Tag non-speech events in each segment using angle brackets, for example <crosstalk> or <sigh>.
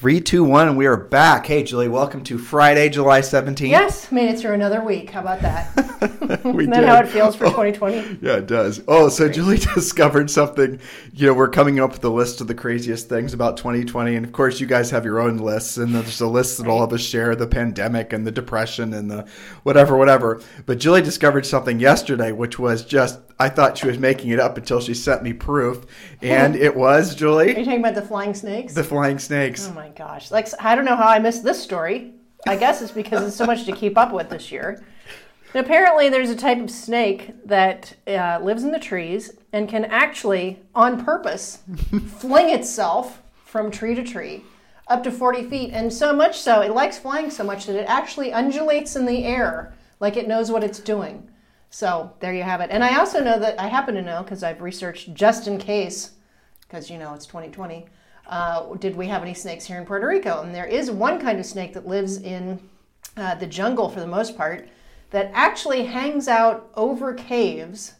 Three, two, one, and we are back. Hey, Julie, welcome to Friday, July 17th. Yes, made it through another week. How about that? <laughs> <laughs> we Isn't that how it feels for 2020? Yeah, it does. Oh, so Julie <laughs> discovered something. You know, we're coming up with a list of the craziest things about 2020. And of course, you guys have your own lists, and there's a list that all of us share the pandemic and the depression and the whatever, whatever. But Julie discovered something yesterday, which was just, I thought she was making it up until she sent me proof. And it was, Julie. Are you talking about the flying snakes? the flying snakes. oh my gosh! Like I don't know how I missed this story. I guess it's because it's so much to keep up with this year. And apparently, there's a type of snake that uh, lives in the trees and can actually, on purpose, fling itself from tree to tree up to 40 feet. And so much so, it likes flying so much that it actually undulates in the air like it knows what it's doing. So there you have it. And I also know that I happen to know because I've researched just in case, because you know it's 2020. Uh, did we have any snakes here in Puerto Rico? And there is one kind of snake that lives in uh, the jungle for the most part that actually hangs out over caves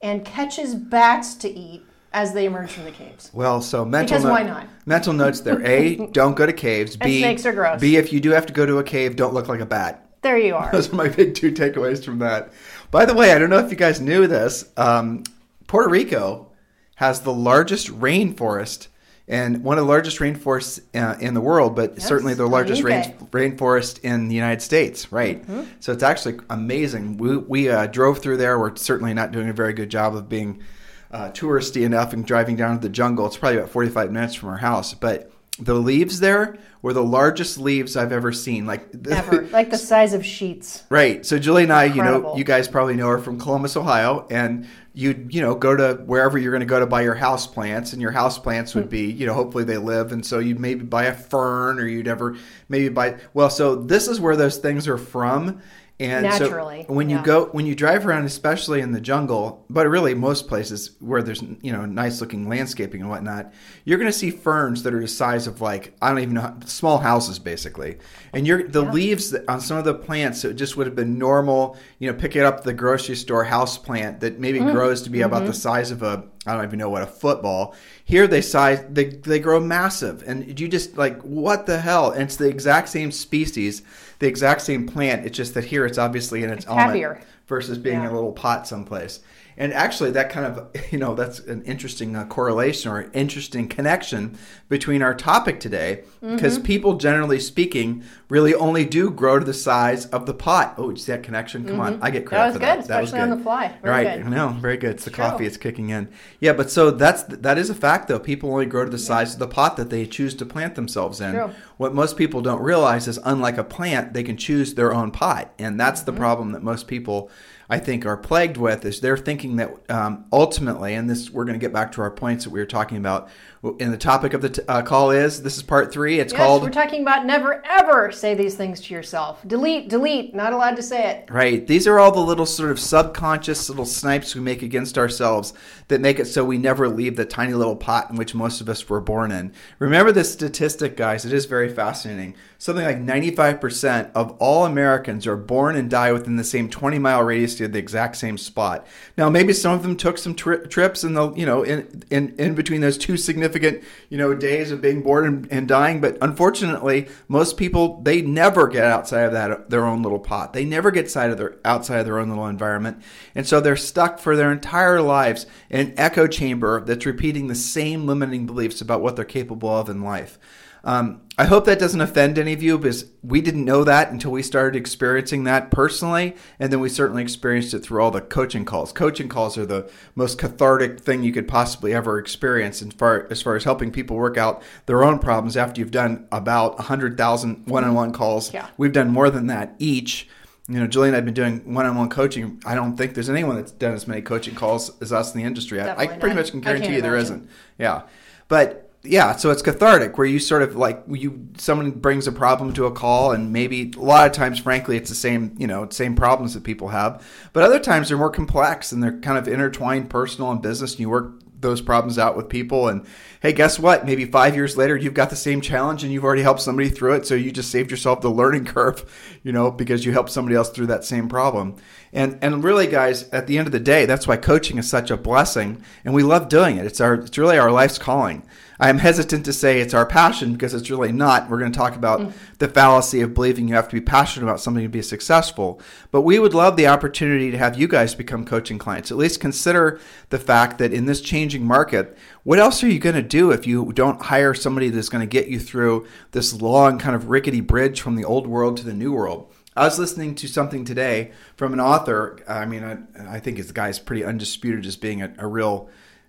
and catches bats to eat as they emerge from the caves. Well, so mental Because why not? Mental notes there. A, <laughs> don't go to caves. B, snakes are gross. B, if you do have to go to a cave, don't look like a bat. There you are. <laughs> Those are my big two takeaways from that. By the way, I don't know if you guys knew this. Um, Puerto Rico has the largest rainforest and one of the largest rainforests uh, in the world, but Yes, certainly the largest rain, rainforest in the United States, right? Mm-hmm. So it's actually amazing. We, we uh, drove through there. We're certainly not doing a very good job of being uh, touristy enough and driving down to the jungle. It's probably about 45 minutes from our house, but the leaves there were the largest leaves I've ever seen. Like Ever. <laughs> Like the size of sheets. Right. So Julie and I, you know, you guys probably know her from Columbus, Ohio, and you'd, you know, go to wherever you're going to go to buy your house plants, and your house plants would hmm. be, you know, hopefully they live, and so you'd maybe buy a fern, or you'd ever maybe buy. Well, so this is where those things are from. And Naturally, so when you yeah. go when you drive around, especially in the jungle, but really most places where there's you know nice looking landscaping and whatnot, you're going to see ferns that are the size of like I don't even know how- small houses basically, and you're the leaves that, on some of the plants that just would have been normal, you know, pick it up the grocery store house plant that maybe Mm-hmm. grows to be about the size of a I don't even know what a football. Here they size they they grow massive, and you just like what the hell? And it's the exact same species, the exact same plant. It's just that here it's obviously in its element happier. versus being in a little pot someplace. And actually, that kind of <laughs> you know that's an interesting uh, correlation or interesting connection between our topic today, because Mm-hmm. people, generally speaking, really only do grow to the size of the pot. Oh, did you see that connection? Come on, I get credit Mm-hmm. was for that. good, that was especially on the fly. Very right? good. I know, very good. It's the True. coffee; it's kicking in. Yeah, but so that's that is a fact, though. People only grow to the size of the pot that they choose to plant themselves in. True. What most people don't realize is, unlike a plant, they can choose their own pot, and that's Mm-hmm. the problem that most people, I think, are plagued with. Is they're thinking that um, ultimately, and this we're going to get back to our points that we were talking about. And the topic of the t- uh, call is this is part three. It's Yes, called we're talking about never ever say these things to yourself. Delete, delete. Not allowed to say it. Right. These are all the little sort of subconscious little snipes we make against ourselves that make it so we never leave the tiny little pot in which most of us were born in. Remember this statistic, guys. It is very fascinating. Something like 95% of all Americans are born and die within the same 20 mile radius to the exact same spot. Now, maybe some of them took some tri- trips in the, you know, in, in, in between those two significant, you know, days of being born and, and dying. But unfortunately, most people, they never get outside of that, their own little pot. They never get outside of their, outside of their own little environment. And so they're stuck for their entire lives in an echo chamber that's repeating the same limiting beliefs about what they're capable of in life. Um, I hope that doesn't offend any of you because we didn't know that until we started experiencing that personally. And then we certainly experienced it through all the coaching calls. Coaching calls are the most cathartic thing you could possibly ever experience as far, as far as helping people work out their own problems after you've done about 100,000 one on one calls. Yeah. We've done more than that each. You know, Julie and I have been doing one-on-one coaching. I don't think there's anyone that's done as many coaching calls as us in the industry. I, I pretty not. much can guarantee you there imagine. isn't. Yeah. But yeah, so it's cathartic where you sort of like you someone brings a problem to a call and maybe a lot of times frankly it's the same, you know, same problems that people have. But other times they're more complex and they're kind of intertwined personal and business and you work those problems out with people and hey guess what? Maybe five years later you've got the same challenge and you've already helped somebody through it so you just saved yourself the learning <laughs> curve you know because you helped somebody else through that same problem. And and really guys at the end of the day that's why coaching is such a blessing and we love doing it. It's our it's really our life's calling I'm hesitant to say it's our passion because it's really not. We're going to talk about mm. the fallacy of believing you have to be passionate about something to be successful. But we would love the opportunity to have you guys become coaching clients. At least consider the fact that in this changing market, what else are you going to do if you don't hire somebody that's going to get you through this long kind of rickety bridge from the old world to the new world? I was listening to something today from an author. I mean, I, I think this guy's pretty undisputed as being a, a real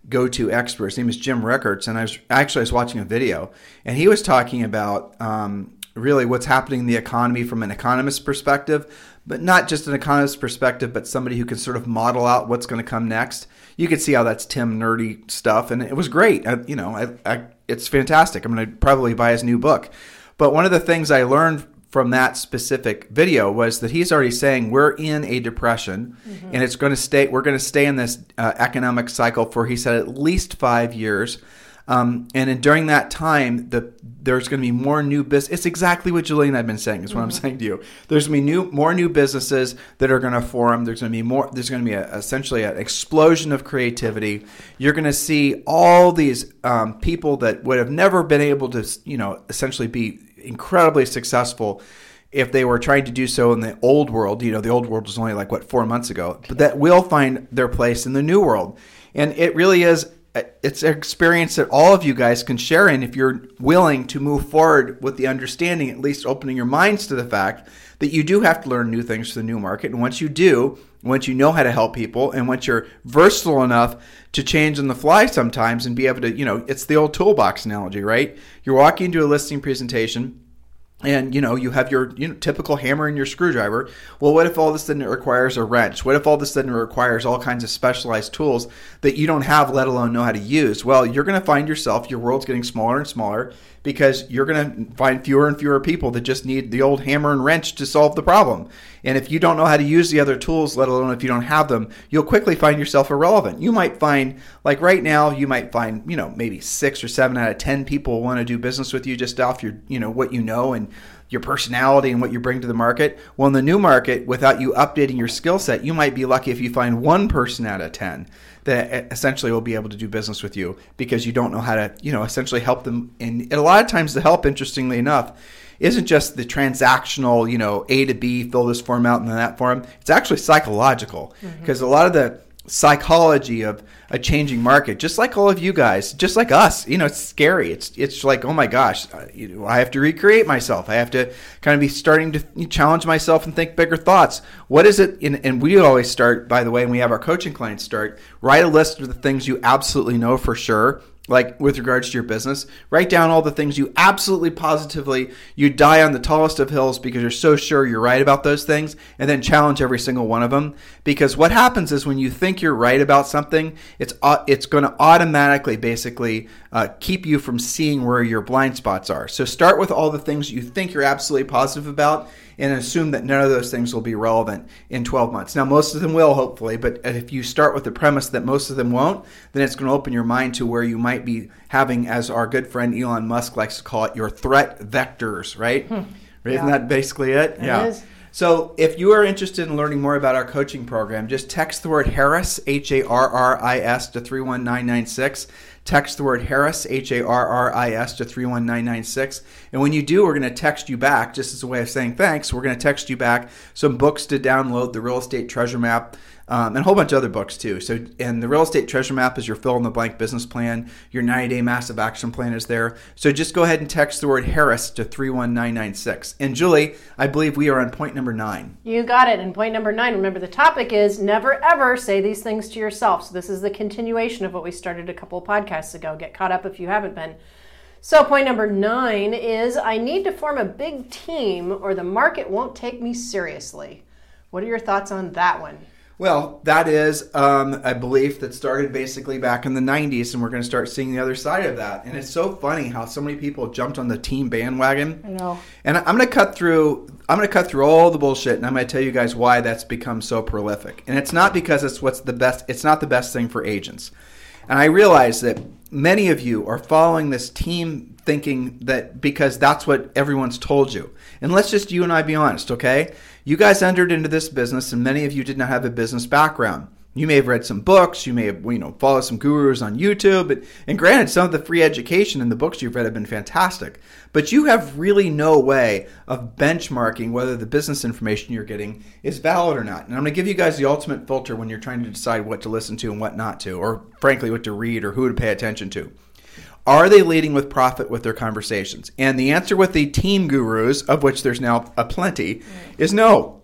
go-to expert. His name is Jim Rickards, and I was actually I was watching a video, and he was talking about um, really what's happening in the economy from an economist's perspective, but not just an economist's perspective, but somebody who can sort of model out what's going to come next. You could see how that's Tim nerdy stuff, and it was great. I, you know, I, I, it's fantastic. I'm going to probably buy his new book. But one of the things I learned from that specific video was that he's already saying we're in a depression mm-hmm. and it's going to stay we're going to stay in this uh, economic cycle for he said at least five years um, and in, during that time the, there's going to be more new business it's exactly what julie and i've been saying is what mm-hmm. i'm saying to you there's going to be new more new businesses that are going to form there's going to be more there's going to be a, essentially an explosion of creativity you're going to see all these um, people that would have never been able to you know essentially be incredibly successful if they were trying to do so in the old world. You know, the old world was only like what four months ago, but that will find their place in the new world, and it really is. It's an experience that all of you guys can share in if you're willing to move forward with the understanding, at least opening your minds to the fact that you do have to learn new things for the new market. And once you do, once you know how to help people, and once you're versatile enough to change on the fly sometimes and be able to, you know, it's the old toolbox analogy, right? You're walking into a listing presentation and you know you have your you know, typical hammer and your screwdriver. Well what if all of a sudden it requires a wrench? What if all of a sudden it requires all kinds of specialized tools that you don't have let alone know how to use? Well you're going to find yourself your world's getting smaller and smaller because you're going to find fewer and fewer people that just need the old hammer and wrench to solve the problem. And if you don't know how to use the other tools, let alone if you don't have them, you'll quickly find yourself irrelevant. You might find, like right now, you might find, you know, maybe six or seven out of 10 people want to do business with you just off your, you know, what you know and your personality and what you bring to the market. Well, in the new market, without you updating your skill set, you might be lucky if you find one person out of 10 that essentially will be able to do business with you because you don't know how to, you know, essentially help them. And a lot of times, the help, interestingly enough, isn't just the transactional, you know, A to B, fill this form out and then that form. It's actually psychological because mm-hmm. a lot of the psychology of a changing market just like all of you guys just like us. You know it's scary. It's it's like oh my gosh i have to recreate myself. I have to kind of be starting to challenge myself and think bigger thoughts. What is it in, and we always start by the way and we have our coaching clients start write a list of the things you absolutely know for sure like with regards to your business write down all the things you absolutely positively you die on the tallest of hills because you're so sure you're right about those things and then challenge every single one of them. Because what happens is when you think you're right about something it's it's going to automatically basically uh, keep you from seeing where your blind spots are. So start with all the things you think you're absolutely positive about and assume that none of those things will be relevant in 12 months. Now, most of them will, hopefully, but if you start with the premise that most of them won't, then it's going to open your mind to where you might be having, as our good friend Elon Musk likes to call it, your threat vectors, right? Hmm. Isn't that basically it? it yeah. Is. So, if you are interested in learning more about our coaching program, just text the word Harris, H A R R I S, to 31996. Text the word Harris, H A R R I S, to 31996. And when you do, we're going to text you back, just as a way of saying thanks, we're going to text you back some books to download the real estate treasure map um, and a whole bunch of other books too. So, and the real estate treasure map is your fill in the blank business plan. Your 90 day massive action plan is there. So just go ahead and text the word Harris to 31996. And Julie, I believe we are on point number nine. You got it. And point number nine, remember the topic is never ever say these things to yourself. So this is the continuation of what we started a couple podcasts ago. Get caught up if you haven't been. So, point number nine is I need to form a big team or the market won't take me seriously. What are your thoughts on that one? Well, that is um, a belief that started basically back in the 90s, and we're going to start seeing the other side of that. And it's so funny how so many people jumped on the team bandwagon. I know. And I'm going to cut through. I'm going to cut through all the bullshit, and I'm going to tell you guys why that's become so prolific. And it's not because it's what's the best. It's not the best thing for agents. And I realize that many of you are following this team thinking that because that's what everyone's told you. And let's just you and I be honest, okay? You guys entered into this business, and many of you did not have a business background. You may have read some books, you may have you know followed some gurus on YouTube, and, and granted, some of the free education and the books you've read have been fantastic. But you have really no way of benchmarking whether the business information you're getting is valid or not. And I'm going to give you guys the ultimate filter when you're trying to decide what to listen to and what not to, or frankly, what to read or who to pay attention to. Are they leading with profit with their conversations? And the answer with the team gurus, of which there's now a plenty, is no.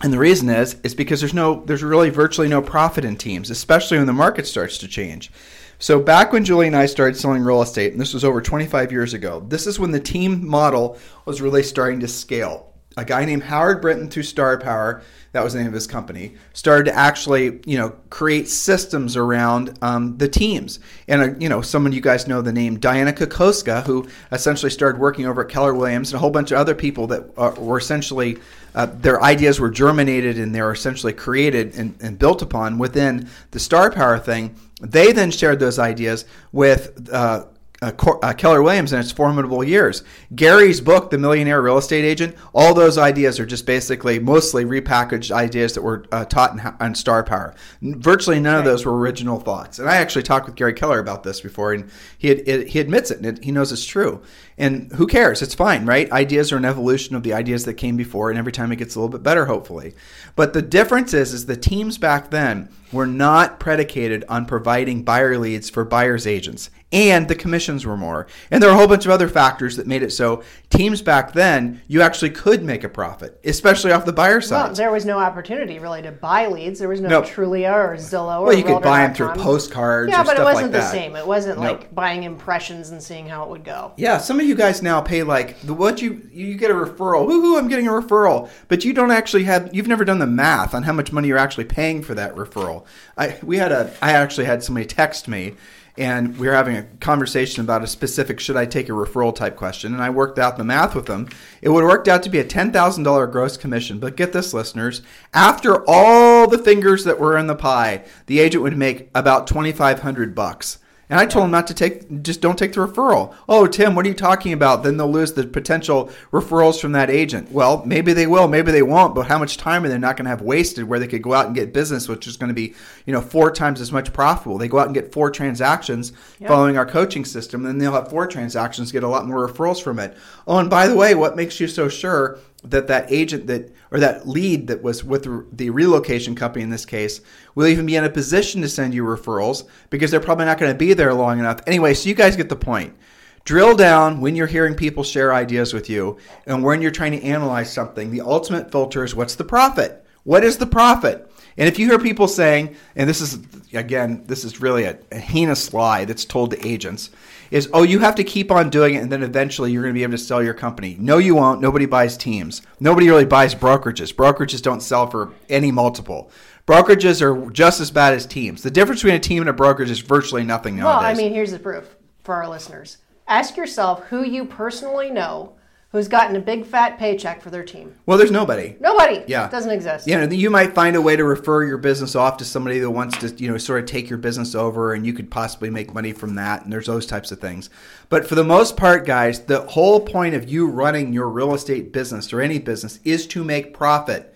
And the reason is is because there's no there's really virtually no profit in teams, especially when the market starts to change. So back when Julie and I started selling real estate, and this was over 25 years ago, this is when the team model was really starting to scale. A guy named Howard Brinton through Star Power, that was the name of his company, started to actually, you know, create systems around um, the teams. And, uh, you know, someone you guys know the name Dianna Kokoszka, who essentially started working over at Keller Williams and a whole bunch of other people that uh, were essentially uh, their ideas were germinated and they were essentially created and, and, built upon within the Star Power thing. They then shared those ideas with uh, uh, uh, Keller Williams in its formidable years. Gary's book, The Millionaire Real Estate Agent, all those ideas are just basically mostly repackaged ideas that were uh, taught in, in, Star Power. Virtually none of those were original thoughts. And I actually talked with Gary Keller about this before, and he had, it, he admits it, and it, he knows it's true. And who cares? It's fine, right? Ideas are an evolution of the ideas that came before, and every time it gets a little bit better, hopefully. But the difference is, is the teams back then were not predicated on providing buyer leads for buyers agents and the commissions were more. And there are a whole bunch of other factors that made it so teams back then you actually could make a profit, especially off the buyer side. Well, there was no opportunity really to buy leads. There was no nope. Trulia or Zillow. Or well, you could buy them through postcards. Yeah, but it wasn't like the same. It wasn't nope. like buying impressions and seeing how it would go. Yeah, some of you guys now pay like the what you you get a referral. Woohoo! I'm getting a referral, but you don't actually have. You've never done the math on how much money you're actually paying for that referral. I we had a. I actually had somebody text me and we were having a conversation about a specific should I take a referral type question, and I worked out the math with them. It would have worked out to be a $10,000 gross commission, but get this, listeners, after all the fingers that were in the pie, the agent would make about 2,500 bucks. And I told him not to take, just don't take the referral. Oh, Tim, what are you talking about? Then they'll lose the potential referrals from that agent. Well, maybe they will, maybe they won't, but how much time are they not going to have wasted where they could go out and get business, which is going to be, you know, four times as much profitable? They go out and get four transactions yep. following our coaching system, and then they'll have four transactions, get a lot more referrals from it. Oh, and by the way, what makes you so sure that that agent that or that lead that was with the relocation company in this case will even be in a position to send you referrals because they're probably not going to be there long enough. Anyway, so you guys get the point. Drill down when you're hearing people share ideas with you and when you're trying to analyze something. The ultimate filter is what's the profit? What is the profit? And if you hear people saying, and this is again, this is really a, a heinous lie that's told to agents, is, oh, you have to keep on doing it and then eventually you're going to be able to sell your company. No, you won't. Nobody buys teams. Nobody really buys brokerages. Brokerages don't sell for any multiple. Brokerages are just as bad as teams. The difference between a team and a brokerage is virtually nothing nowadays. Well, I mean, here's the proof for our listeners. Ask yourself who you personally know who's gotten a big fat paycheck for their team? Well, there's nobody. Nobody. Yeah. It doesn't exist. Yeah, you might find a way to refer your business off to somebody that wants to, you know, sort of take your business over and you could possibly make money from that and there's those types of things. But for the most part, guys, the whole point of you running your real estate business or any business is to make profit.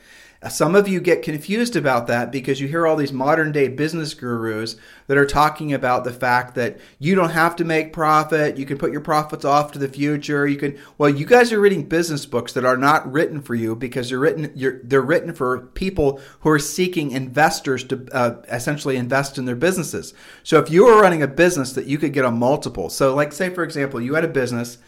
Some of you get confused about that because you hear all these modern day business gurus that are talking about the fact that you don't have to make profit, you can put your profits off to the future. You can well, you guys are reading business books that are not written for you because they're written they're written for people who are seeking investors to uh, essentially invest in their businesses. So if you were running a business that you could get a multiple, so like say for example, you had a business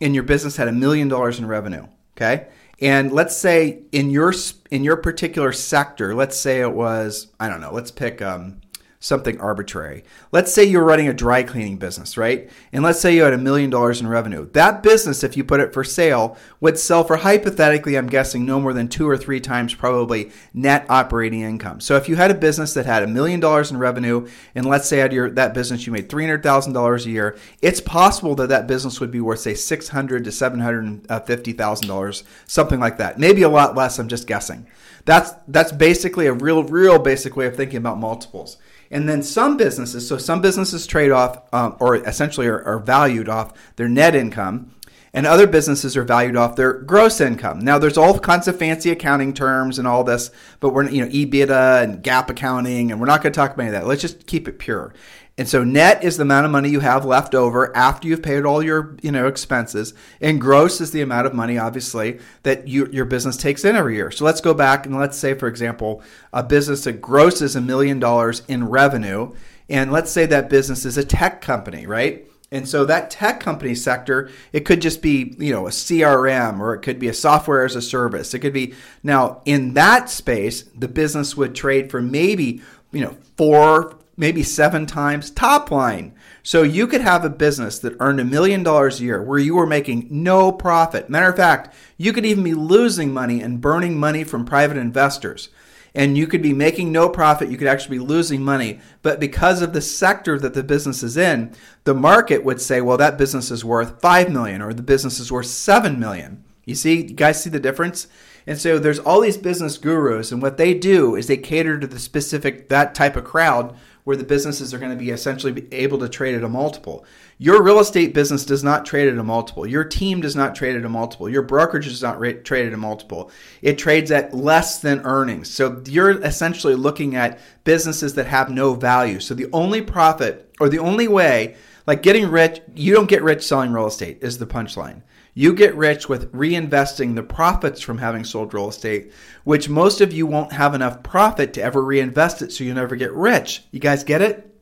and your business had a million dollars in revenue, okay? And let's say in your in your particular sector, let's say it was I don't know, let's pick um, something arbitrary. Let's say you're running a dry cleaning business, right? And let's say you had a million dollars in revenue. That business, if you put it for sale, would sell for hypothetically, I'm guessing, no more than two or three times probably net operating income. So if you had a business that had a million dollars in revenue, and let's say of your, that business you made $300,000 a year, it's possible that that business would be worth, say, $600 to $750,000, something like that. Maybe a lot less, I'm just guessing. That's, that's basically a real, real basic way of thinking about multiples. And then some businesses, so some businesses trade off um, or essentially are, are valued off their net income and other businesses are valued off their gross income. Now, there's all kinds of fancy accounting terms and all this, but we're you know EBITDA and GAAP accounting, and we're not going to talk about any of that. Let's just keep it pure. And so net is the amount of money you have left over after you've paid all your, you know, expenses. And gross is the amount of money, obviously, that you, your business takes in every year. So let's go back and let's say, for example, a business that grosses a million dollars in revenue. And let's say that business is a tech company, right? And so that tech company sector, it could just be, you know, a CRM or it could be a software as a service. It could be now in that space, the business would trade for maybe, you know, four, maybe seven times top line. So you could have a business that earned a million dollars a year where you were making no profit. Matter of fact, you could even be losing money and burning money from private investors. And you could be making no profit, you could actually be losing money. But because of the sector that the business is in, the market would say, well, that business is worth 5 million or the business is worth 7 million. You see, you guys see the difference? And so there's all these business gurus, and what they do is they cater to the specific that type of crowd where the businesses are going to be essentially able to trade at a multiple. Your real estate business does not trade at a multiple. Your team does not trade at a multiple. Your brokerage does not rate, trade at a multiple. It trades at less than earnings. So you're essentially looking at businesses that have no value. So the only profit or the only way, like getting rich, you don't get rich selling real estate, is the punchline. You get rich with reinvesting the profits from having sold real estate, which most of you won't have enough profit to ever reinvest it, so you never get rich. You guys get it?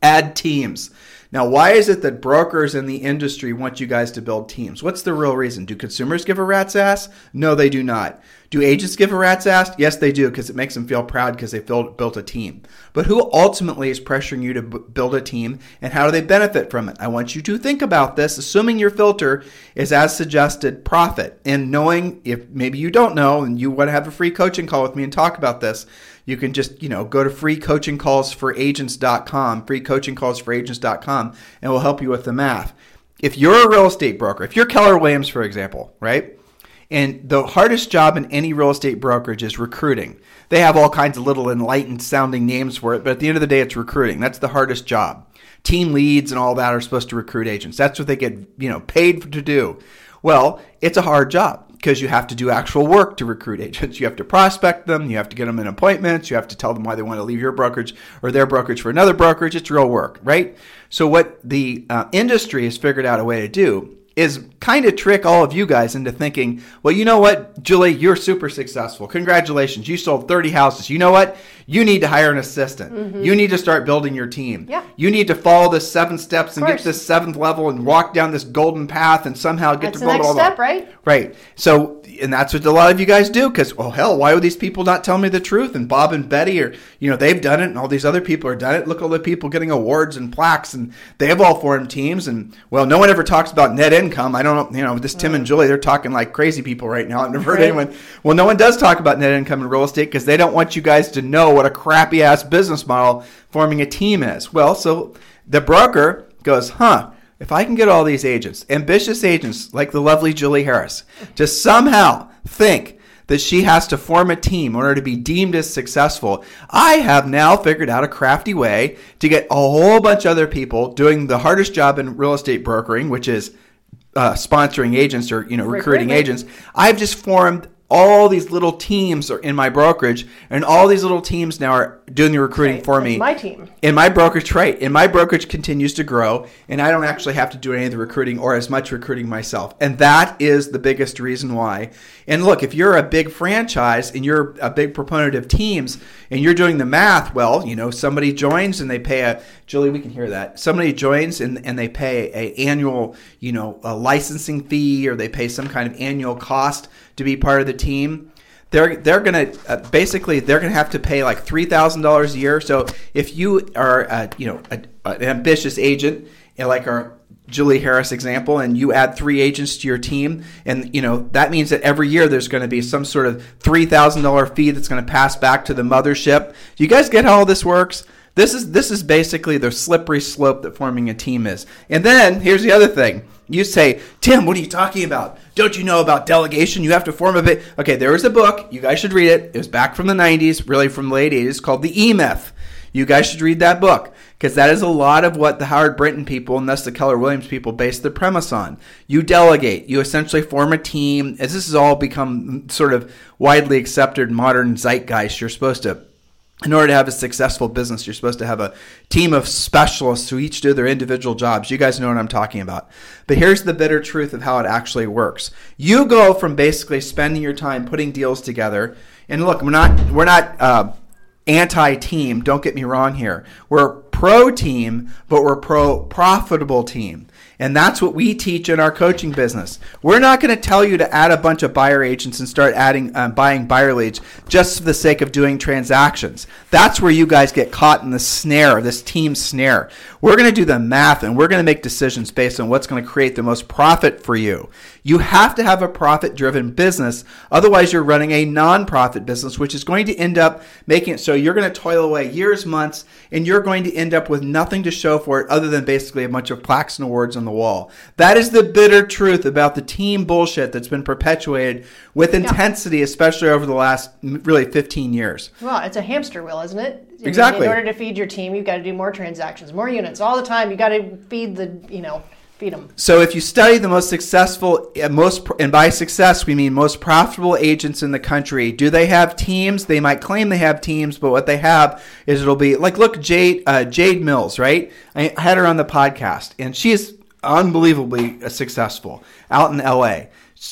Add teams. Now, why is it that brokers in the industry want you guys to build teams? What's the real reason? Do consumers give a rat's ass? No, they do not. Do agents give a rat's ass? Yes, they do, because it makes them feel proud because they built, a team. But who ultimately is pressuring you to b- build a team and how do they benefit from it? I want you to think about this, assuming your filter is as suggested profit and knowing if maybe you don't know and you want to have a free coaching call with me and talk about this you can just you know go to freecoachingcallsforagents.com freecoachingcallsforagents.com and we'll help you with the math. If you're a real estate broker if you're keller williams for example right? And the hardest job in any real estate brokerage is recruiting. They have all kinds of little enlightened sounding names for it but at the end of the day it's recruiting. That's the hardest job. Team leads and all that are supposed to recruit agents. That's what they get you know paid to do. Well it's a hard job because you have to do actual work to recruit agents. You have to prospect them, you have to get them in appointments, you have to tell them why they want to leave your brokerage or their brokerage for another brokerage. It's real work, right? So, what the uh, industry has figured out a way to do is kind of trick all of you guys into thinking, well, you know what, Julie, you're super successful. Congratulations. You sold 30 houses. You know what? You need to hire an assistant. Mm-hmm. You need to start building your team. Yeah. You need to follow the seven steps and get to this seventh level and walk down this golden path and somehow get that's to build the next all step, right? Right. So, and that's what a lot of you guys do because, well, hell, why would these people not tell me the truth? And Bob and Betty are, you know, they've done it and all these other people are done it. Look at all the people getting awards and plaques and they have all formed teams. And, well, no one ever talks about net income. I don't know, you know, this Tim and Julie, they're talking like crazy people right now. I've never heard Right. anyone. Well, no one does talk about net income in real estate because they don't want you guys to know what a crappy ass business model forming a team is. Well, so the broker goes, huh, if I can get all these agents, ambitious agents like the lovely Julie Harris, to somehow think that she has to form a team in order to be deemed as successful, I have now figured out a crafty way to get a whole bunch of other people doing the hardest job in real estate brokering, which is uh, sponsoring agents or you know recruiting agents. I've just formed all these little teams are in my brokerage, and all these little teams now are doing the recruiting Right. for me. my team. And my brokerage, right? And my brokerage continues to grow, and I don't actually have to do any of the recruiting or as much recruiting myself. And that is the biggest reason why. And look, if you're a big franchise and you're a big proponent of teams and you're doing the math, well, you know, somebody joins and they pay a Julie, we can hear that. Somebody joins and, and they pay a annual, you know, a licensing fee or they pay some kind of annual cost to be part of the team they're they're gonna uh, basically they're gonna have to pay like three thousand dollars a year. So if you are uh, you know a, an ambitious agent, like our Julie Harris example, and you add three agents to your team, and you know that means that every year there's going to be some sort of three thousand dollar fee that's going to pass back to the mothership. Do you guys get how all this works? This is this is basically the slippery slope that forming a team is. And then here's the other thing. You say, Tim, what are you talking about? Don't you know about delegation? You have to form a bit. Okay, there is a book. You guys should read it. It was back from the 90s, really from the late 80s, called The E Myth. You guys should read that book because that is a lot of what the Howard Brinton people and thus the Keller Williams people base the premise on. You delegate, you essentially form a team. As this has all become sort of widely accepted modern zeitgeist, you're supposed to in order to have a successful business, you're supposed to have a team of specialists who each do their individual jobs. You guys know what I'm talking about. But here's the bitter truth of how it actually works. You go from basically spending your time putting deals together, and look, we're not we're not uh, anti-team. Don't get me wrong here. We're pro team, but we're pro profitable team. And that's what we teach in our coaching business. We're not going to tell you to add a bunch of buyer agents and start adding um, buying buyer leads just for the sake of doing transactions. That's where you guys get caught in the snare, this team snare. We're going to do the math and we're going to make decisions based on what's going to create the most profit for you. You have to have a profit driven business. Otherwise, you're running a non profit business, which is going to end up making it so you're going to toil away years, months, and you're going to end up with nothing to show for it other than basically a bunch of plaques and awards on the wall. That is the bitter truth about the team bullshit that's been perpetuated with intensity, yeah. especially over the last really 15 years. Well, it's a hamster wheel, isn't it? Exactly. In order to feed your team, you've got to do more transactions, more units all the time. You've got to feed the, you know, feed them. So if you study the most successful, uh, most and by success we mean most profitable agents in the country, do they have teams? They might claim they have teams, but what they have is it'll be like look Jade uh, Jade Mills, right? I had her on the podcast, and she is unbelievably successful out in L.A.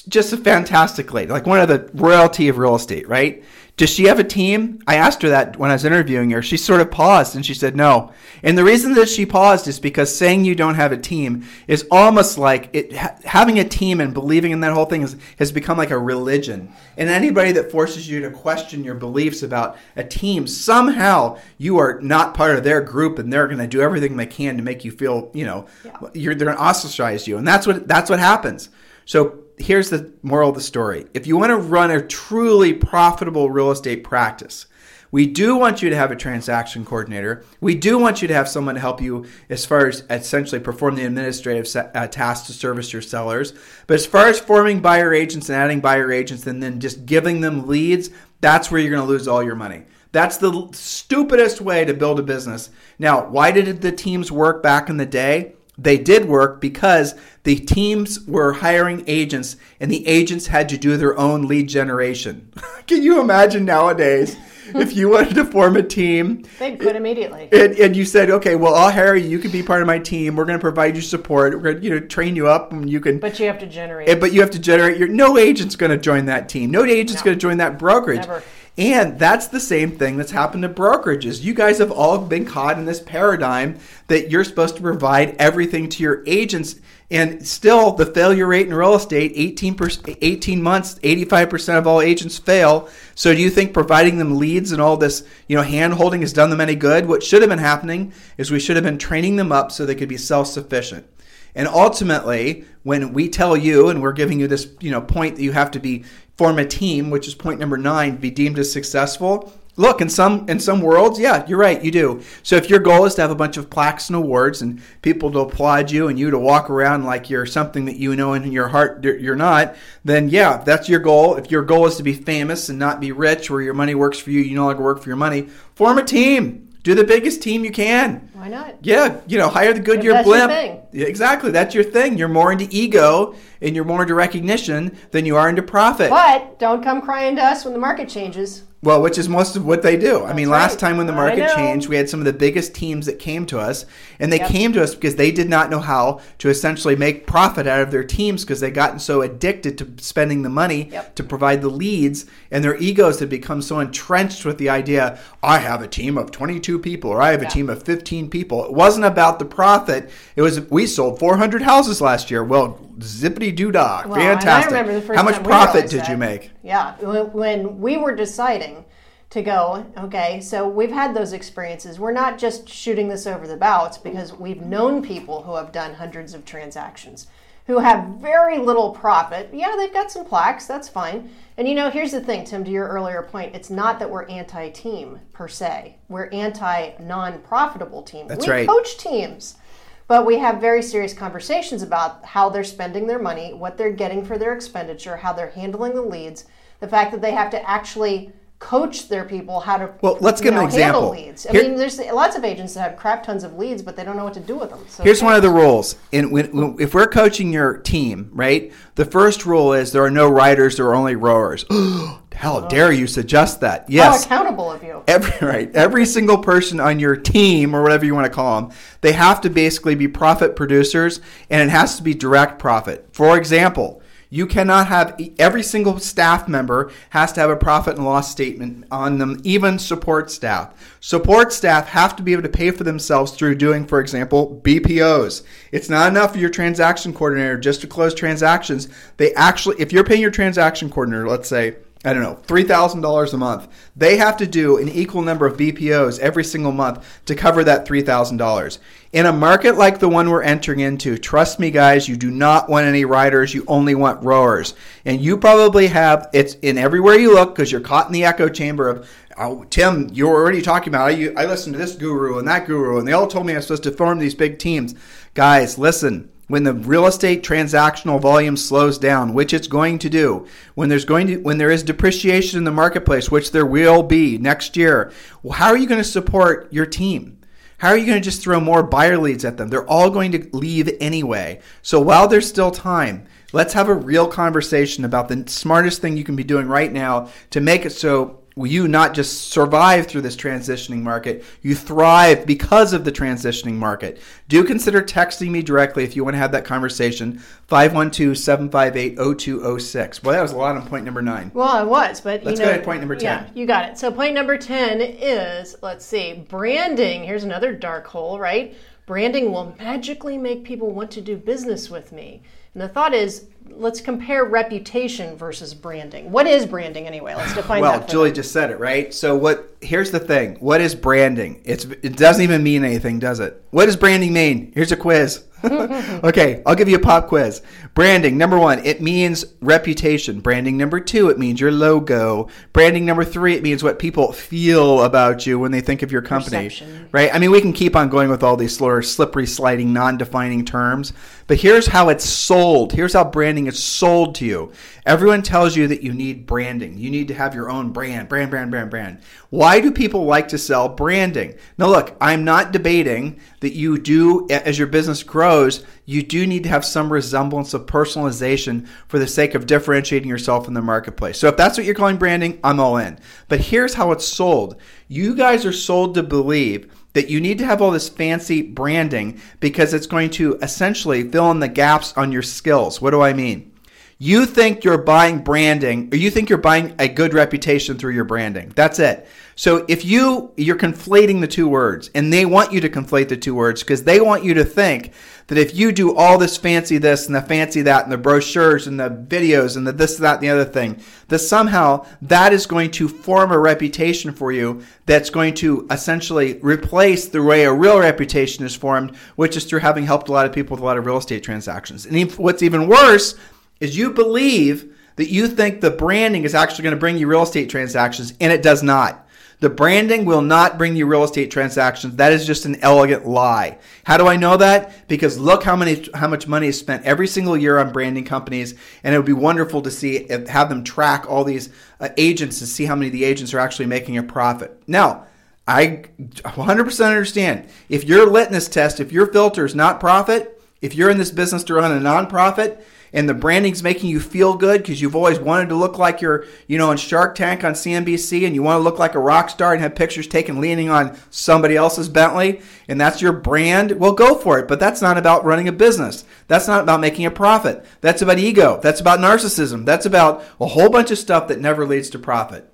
Just a fantastic lady, like one of the royalty of real estate, right? Does she have a team? I asked her that when I was interviewing her. She sort of paused and she said no. And the reason that she paused is because saying you don't have a team is almost like it, ha- having a team and believing in that whole thing is, has become like a religion. And anybody that forces you to question your beliefs about a team, somehow you are not part of their group and they're going to do everything they can to make you feel, you know, yeah. you're, they're going to ostracize you. And that's what, that's what happens. So here's the moral of the story. If you want to run a truly profitable real estate practice, we do want you to have a transaction coordinator. We do want you to have someone to help you as far as essentially perform the administrative uh, tasks to service your sellers. But as far as forming buyer agents and adding buyer agents and then just giving them leads, that's where you're going to lose all your money. That's the stupidest way to build a business. Now, why did the teams work back in the day? They did work because the teams were hiring agents and the agents had to do their own lead generation. <laughs> Can you imagine nowadays? <laughs> if you wanted to form a team, they'd quit immediately. And, and, you said, "Okay, well, I'll hire you. You can be part of my team. We're going to provide you support. We're going to, you know, train you up, and you can." But you have to generate. But you have to generate. Your no agent's going to join that team. No agent's no. going to join that brokerage. Never. And that's the same thing that's happened to brokerages. You guys have all been caught in this paradigm that you're supposed to provide everything to your agents. And still, the failure rate in real estate 18, 18 months, 85% of all agents fail. So, do you think providing them leads and all this you know, hand holding has done them any good? What should have been happening is we should have been training them up so they could be self sufficient. And ultimately, when we tell you and we're giving you this, you know, point that you have to be form a team, which is point number nine, be deemed as successful. Look, in some in some worlds, yeah, you're right, you do. So if your goal is to have a bunch of plaques and awards and people to applaud you and you to walk around like you're something that you know in your heart you're not, then yeah, that's your goal. If your goal is to be famous and not be rich, where your money works for you, you no longer work for your money, form a team. Do the biggest team you can. Why not? Yeah, you know, hire the Goodyear blimp. Yeah, exactly, that's your thing. You're more into ego and you're more into recognition than you are into profit. But don't come crying to us when the market changes. Well, which is most of what they do. That's I mean, right. last time when the market changed, we had some of the biggest teams that came to us, and they yep. came to us because they did not know how to essentially make profit out of their teams because they gotten so addicted to spending the money yep. to provide the leads, and their egos had become so entrenched with the idea, I have a team of 22 people, or I have a team of 15 people. It wasn't about the profit. It was we sold 400 houses last year. Well, zippity doo dah, Well, and I fantastic. remember the first How much profit did that. you make? Yeah, when, we were deciding to go, okay, so we've had those experiences. We're not just shooting this over the bow, it's because we've known people who have done hundreds of transactions who have very little profit. Yeah, they've got some plaques, that's fine. And you know, here's the thing, Tim, to your earlier point, it's not that we're anti team per se, we're anti non profitable team. That's we right. coach teams. But we have very serious conversations about how they're spending their money, what they're getting for their expenditure, how they're handling the leads, the fact that they have to actually coach their people how to Well, let's give an example. handle leads. I Here- mean, there's lots of agents that have crap tons of leads, but they don't know what to do with them. So Here's one of the rules. In, when, if we're coaching your team, right, the first rule is there are no riders, there are only rowers. <gasps> How oh. dare you suggest that? yes How accountable of you. Every <laughs> right, every single person on your team or whatever you want to call them, they have to basically be profit producers, and it has to be direct profit. For example, you cannot have every single staff member has to have a profit and loss statement on them, even support staff. Support staff have to be able to pay for themselves through doing, for example, BPOs. It's not enough for your transaction coordinator just to close transactions. They actually, if you're paying your transaction coordinator, let's say I don't know, $3,000 a month. They have to do an equal number of BPOs every single month to cover that $3,000. In a market like the one we're entering into, trust me, guys, you do not want any riders. You only want rowers. And you probably have, it's in everywhere you look because you're caught in the echo chamber of, oh, Tim, you're already talking about, I, I listened to this guru and that guru, and they all told me I'm supposed to form these big teams. Guys, listen when the real estate transactional volume slows down, which it's going to do, when there's going to when there is depreciation in the marketplace, which there will be next year, well, how are you going to support your team? How are you going to just throw more buyer leads at them? They're all going to leave anyway. So while there's still time, let's have a real conversation about the smartest thing you can be doing right now to make it so you not just survive through this transitioning market, you thrive because of the transitioning market. Do consider texting me directly if you want to have that conversation. 512 758 0206. Well, that was a lot on point number nine. Well, it was, but Let's you go know, to point number 10. Yeah, you got it. So point number ten is let's see, branding. Here's another dark hole, right? Branding will magically make people want to do business with me. And the thought is, let's compare reputation versus branding. What is branding anyway? Let's define Well, that. for Julie them. just said it, right? So what here's the thing. What is branding? It's it doesn't even mean anything, does it? What does branding mean? Here's a quiz. <laughs> okay, I'll give you a pop quiz. Branding, number one, it means reputation. Branding number two, it means your logo. Branding number three, it means what people feel about you when they think of your company. Perception. Right? I mean, we can keep on going with all these slur, slippery, sliding, non defining terms, but here's how it's sold. Here's how branding is sold to you. Everyone tells you that you need branding. You need to have your own brand, brand, brand, brand, brand. Why do people like to sell branding? Now, look, I'm not debating that you do, as your business grows, you do need to have some resemblance of personalization for the sake of differentiating yourself in the marketplace. So if that's what you're calling branding, I'm all in. But here's how it's sold. You guys are sold to believe that you need to have all this fancy branding because it's going to essentially fill in the gaps on your skills. What do I mean? You think you're buying branding or you think you're buying a good reputation through your branding. That's it. So if you you're conflating the two words and they want you to conflate the two words because they want you to think that if you do all this fancy this and the fancy that and the brochures and the videos and the this that and the other thing that somehow that is going to form a reputation for you that's going to essentially replace the way a real reputation is formed which is through having helped a lot of people with a lot of real estate transactions and what's even worse is you believe that you think the branding is actually going to bring you real estate transactions, and it does not. The branding will not bring you real estate transactions. That is just an elegant lie. How do I know that? Because look how many how much money is spent every single year on branding companies, and it would be wonderful to see have them track all these uh, agents to see how many of the agents are actually making a profit. Now, I 100% understand if your litmus test, if your filter is not profit, if you're in this business to run a nonprofit and the branding's making you feel good because you've always wanted to look like you're, you know, on Shark Tank on CNBC and you want to look like a rock star and have pictures taken leaning on somebody else's Bentley and that's your brand, well, go for it. But that's not about running a business. That's not about making a profit. That's about ego. That's about narcissism. That's about a whole bunch of stuff that never leads to profit.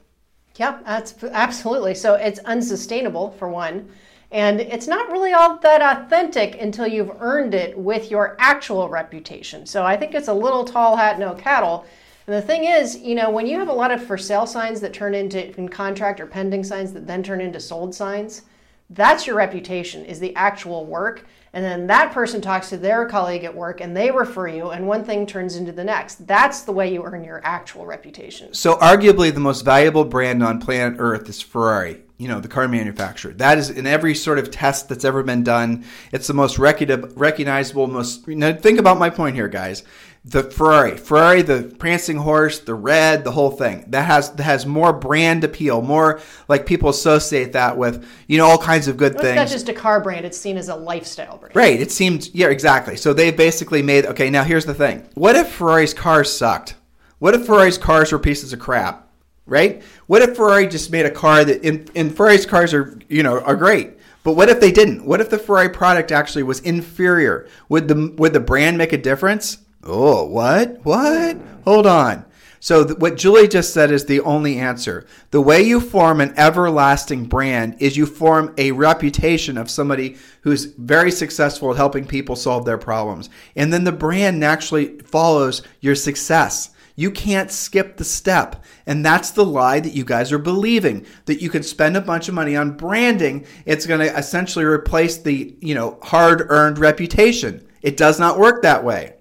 Yeah, that's absolutely. So it's unsustainable for one. And it's not really all that authentic until you've earned it with your actual reputation. So I think it's a little tall hat, no cattle. And the thing is, you know, when you have a lot of for sale signs that turn into in contract or pending signs that then turn into sold signs, that's your reputation, is the actual work. And then that person talks to their colleague at work and they refer you, and one thing turns into the next. That's the way you earn your actual reputation. So, arguably, the most valuable brand on planet Earth is Ferrari, you know, the car manufacturer. That is in every sort of test that's ever been done. It's the most recognizable, most. You know, think about my point here, guys the Ferrari, Ferrari, the prancing horse, the red, the whole thing. That has that has more brand appeal, more like people associate that with you know all kinds of good well, things. It's not just a car brand; it's seen as a lifestyle brand. Right. It seems yeah, exactly. So they basically made okay. Now here's the thing: what if Ferrari's cars sucked? What if Ferrari's cars were pieces of crap? Right? What if Ferrari just made a car that in, in Ferrari's cars are you know are great? But what if they didn't? What if the Ferrari product actually was inferior? Would the would the brand make a difference? Oh, what? What? Hold on. So, th- what Julie just said is the only answer. The way you form an everlasting brand is you form a reputation of somebody who's very successful at helping people solve their problems. And then the brand naturally follows your success. You can't skip the step. And that's the lie that you guys are believing that you can spend a bunch of money on branding. It's going to essentially replace the, you know, hard-earned reputation. It does not work that way.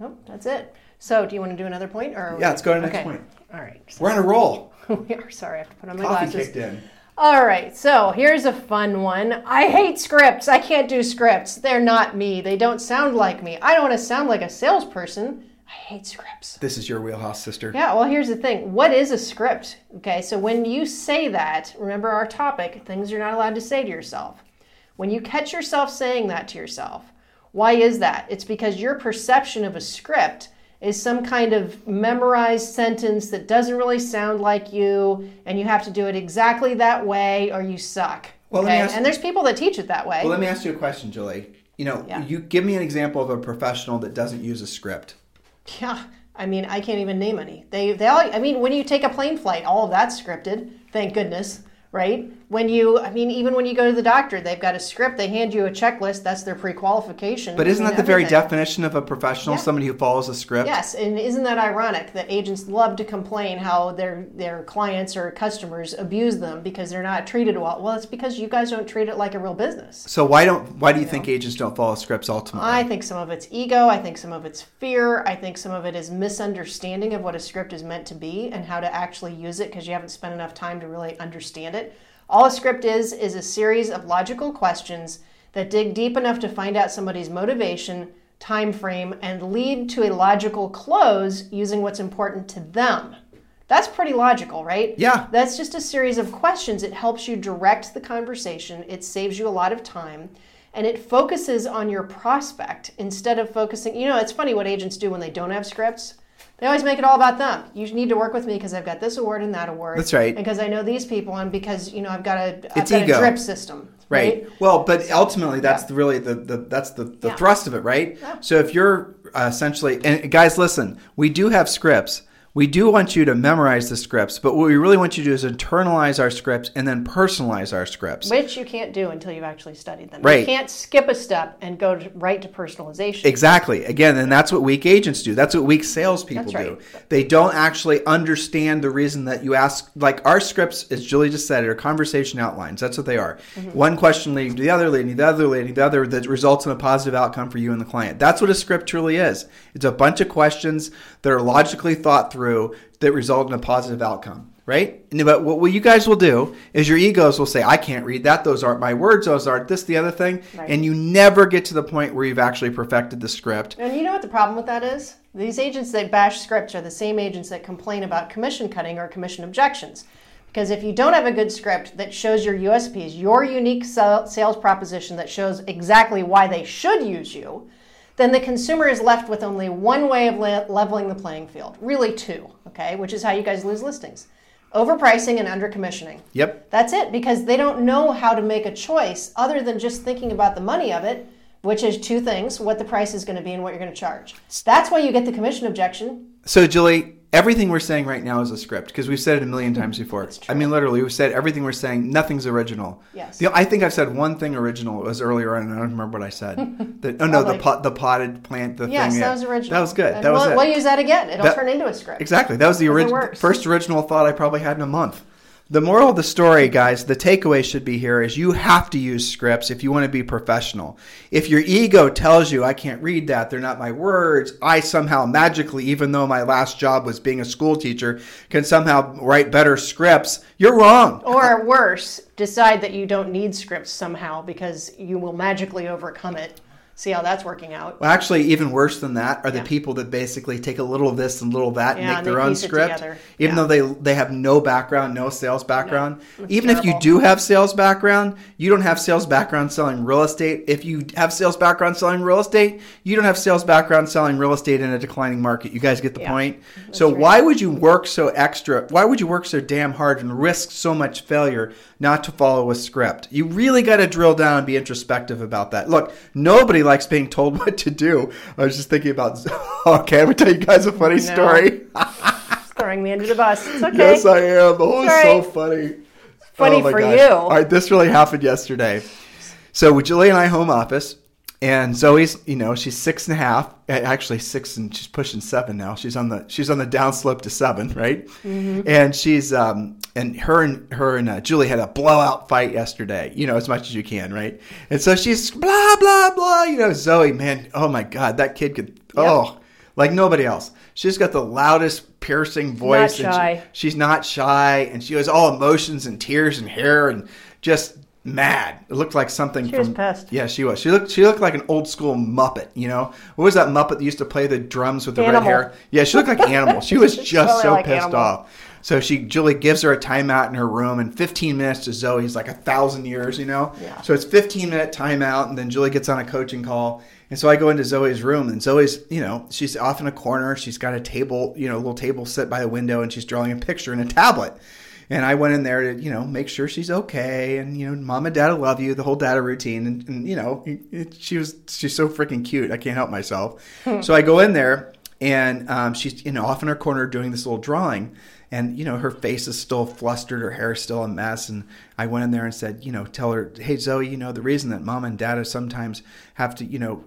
Oh, that's it. So, do you want to do another point, or yeah, let's go to the next okay. point. All right. So We're on a roll. <laughs> we are. Sorry, I have to put on my Coffee glasses. kicked in. All right, so here's a fun one. I hate scripts. I can't do scripts. They're not me. They don't sound like me. I don't want to sound like a salesperson. I hate scripts. This is your wheelhouse, sister. Yeah, well, here's the thing. What is a script? Okay, so when you say that, remember our topic things you're not allowed to say to yourself. When you catch yourself saying that to yourself, why is that? It's because your perception of a script is some kind of memorized sentence that doesn't really sound like you, and you have to do it exactly that way or you suck. Well, okay? and there's people that teach it that way. Well, let me ask you a question, Julie. You know, yeah. you give me an example of a professional that doesn't use a script. Yeah, I mean, I can't even name any. They, they all. I mean, when you take a plane flight, all of that's scripted. Thank goodness right? When you, I mean, even when you go to the doctor, they've got a script, they hand you a checklist, that's their pre qualification. But isn't that the very definition of a professional, yeah. somebody who follows a script? Yes, and isn't that ironic that agents love to complain how their, their clients or customers abuse them because they're not treated well? Well, it's because you guys don't treat it like a real business. So why don't why do you, you think know? agents don't follow scripts ultimately? I think some of it's ego, I think some of it's fear, I think some of it is misunderstanding of what a script is meant to be and how to actually use it because you haven't spent enough time to really understand it. All a script is is a series of logical questions that dig deep enough to find out somebody's motivation, time frame, and lead to a logical close using what's important to them. That's pretty logical, right? Yeah. That's just a series of questions. It helps you direct the conversation, it saves you a lot of time, and it focuses on your prospect instead of focusing. You know, it's funny what agents do when they don't have scripts. They always make it all about them. You need to work with me because I've got this award and that award. That's right. Because I know these people, and because you know I've got a, I've got a drip system. Right. right. Well, but ultimately, that's yeah. really the, the that's the, the yeah. thrust of it, right? Yeah. So if you're uh, essentially, and guys, listen, we do have scripts we do want you to memorize the scripts, but what we really want you to do is internalize our scripts and then personalize our scripts. Which you can't do until you've actually studied them. Right. You can't skip a step and go to, right to personalization. Exactly. Again, and that's what weak agents do. That's what weak salespeople right. do. They don't actually understand the reason that you ask. Like our scripts, as Julie just said, are conversation outlines. That's what they are. Mm-hmm. One question leading to the other, leading to the other, leading to the other, that results in a positive outcome for you and the client. That's what a script truly is. It's a bunch of questions that are logically thought through that result in a positive outcome, right? And but what you guys will do is your egos will say, "I can't read that. Those aren't my words. Those aren't this, the other thing," right. and you never get to the point where you've actually perfected the script. And you know what the problem with that is? These agents that bash scripts are the same agents that complain about commission cutting or commission objections. Because if you don't have a good script that shows your USPs, your unique sales proposition that shows exactly why they should use you, then the consumer is left with only one way of le- leveling the playing field. Really, two, okay, which is how you guys lose listings overpricing and undercommissioning. Yep. That's it, because they don't know how to make a choice other than just thinking about the money of it, which is two things what the price is going to be and what you're going to charge. That's why you get the commission objection. So, Julie, everything we're saying right now is a script because we've said it a million times before. I mean, literally, we've said everything we're saying. Nothing's original. Yes. The, I think I've said one thing original. It was earlier on, and I don't remember what I said. <laughs> the, oh no, oh, the pot, the potted plant. The Yes, thing. Yes, that yeah. was original. That was good. And That was we'll, it. we'll use that again. It'll That- turn into a script. Exactly. That was the original first original thought I probably had in a month. The moral of the story, guys, the takeaway should be here is you have to use scripts if you want to be professional. If your ego tells you, I can't read that, they're not my words, I somehow magically, even though my last job was being a school teacher, can somehow write better scripts, you're wrong. Or worse, decide that you don't need scripts somehow because you will magically overcome it. See how that's working out. Well, actually, even worse than that are the Yeah. people that basically take a little of this and a little of that and Yeah, make and their own script, even Yeah. though they they have no background, no sales background. it's even if you do have sales background, you don't have sales background selling real estate. If you have sales background selling real estate, you don't have sales background selling real estate in a declining market. You guys get the point. So right. why would you work so extra? Why would you work so damn hard and risk so much failure not to follow a script? You really got to drill down and be introspective about that. Look, nobody likes being told what to do. I was just thinking about. <laughs> Okay, I'm gonna tell you guys a funny story. Throwing me under the bus. It's okay. Yes, I am. Oh, it's It's so right. funny. Funny Oh for gosh. you. All right, this really happened yesterday. So with Julie and I home office, and Zoe's, you know, she's six and a half. eh, Actually, six and she's pushing seven now. She's on the she's on the downslope to seven, right? Mm-hmm. And she's um and her and her and uh, Julie had a blowout fight yesterday. You know, as much as you can, right? And so she's blah blah blah. You know, Zoe, man, oh my god, that kid could oh like nobody else. She's got the loudest piercing voice. and she- she's not shy, and she was all emotions and tears and hair and just mad. It looked like something She from. was pissed. Yeah, she was. She looked. She looked like an old school Muppet. You know, what was that Muppet that used to play the drums with the Animal. red hair? Yeah, she looked like an animal. She was <laughs> just Totally so like pissed Animal. off. So she Julie gives her a timeout in her room, and 15 minutes to Zoe's like a thousand years. You know. Yeah. So it's 15 minute timeout, and then Julie gets on a coaching call. And so I go into Zoe's room, and Zoe's, you know, she's off in a corner. She's got a table, you know, a little table set by the window, and she's drawing a picture in a tablet. And I went in there to, you know, make sure she's okay, and you know, mom and dad love you, the whole data routine, and, and you know, it, she was she's so freaking cute. I can't help myself. so I go in there, and um, she's you know off in her corner doing this little drawing, and you know her face is still flustered, her hair is still a mess, and I went in there and said, you know, tell her, hey Zoe, you know, the reason that mom and dad sometimes have to, you know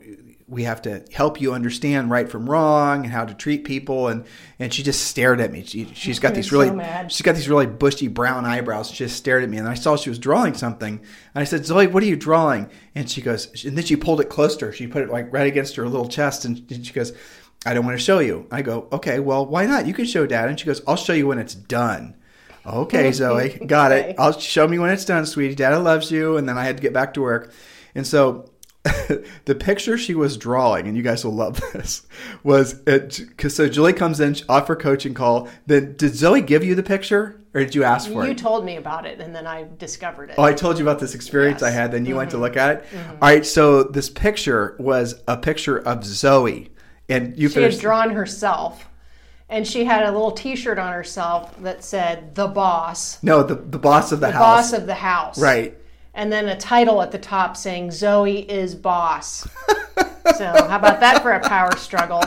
we have to help you understand right from wrong and how to treat people. And and she just stared at me. She, she's got these so really mad. she's got these really bushy brown eyebrows. She just stared at me. And i saw she was drawing something. And i said zoe what are you drawing? And she goes and then she pulled it close to her. She put it like right against her little chest. And she goes i don't want to show you. I go okay well why not? You can show dad. And she goes i'll show you when it's done. Okay <laughs> zoe got Okay. it. I'll show me when it's done sweetie. Dad loves you. And then i had to get back to work. And so <laughs> the picture she was drawing, and you guys will love <laughs> this, was because so Julie comes in off her coaching call. Then did Zoe give you the picture, or did you ask for You it? You told me about it, and then I discovered it. Oh, I told you about this experience I Yes. Mm-hmm. had. Then you went to look at it. All right, so this picture was a picture of Zoe, and you she had drawn herself, and she had a little T-shirt on herself that said "The Boss," no, the the boss of the, house. the house, boss of the house, right? And then a title at the top saying "Zoe is boss." <laughs> so how about that for a power struggle?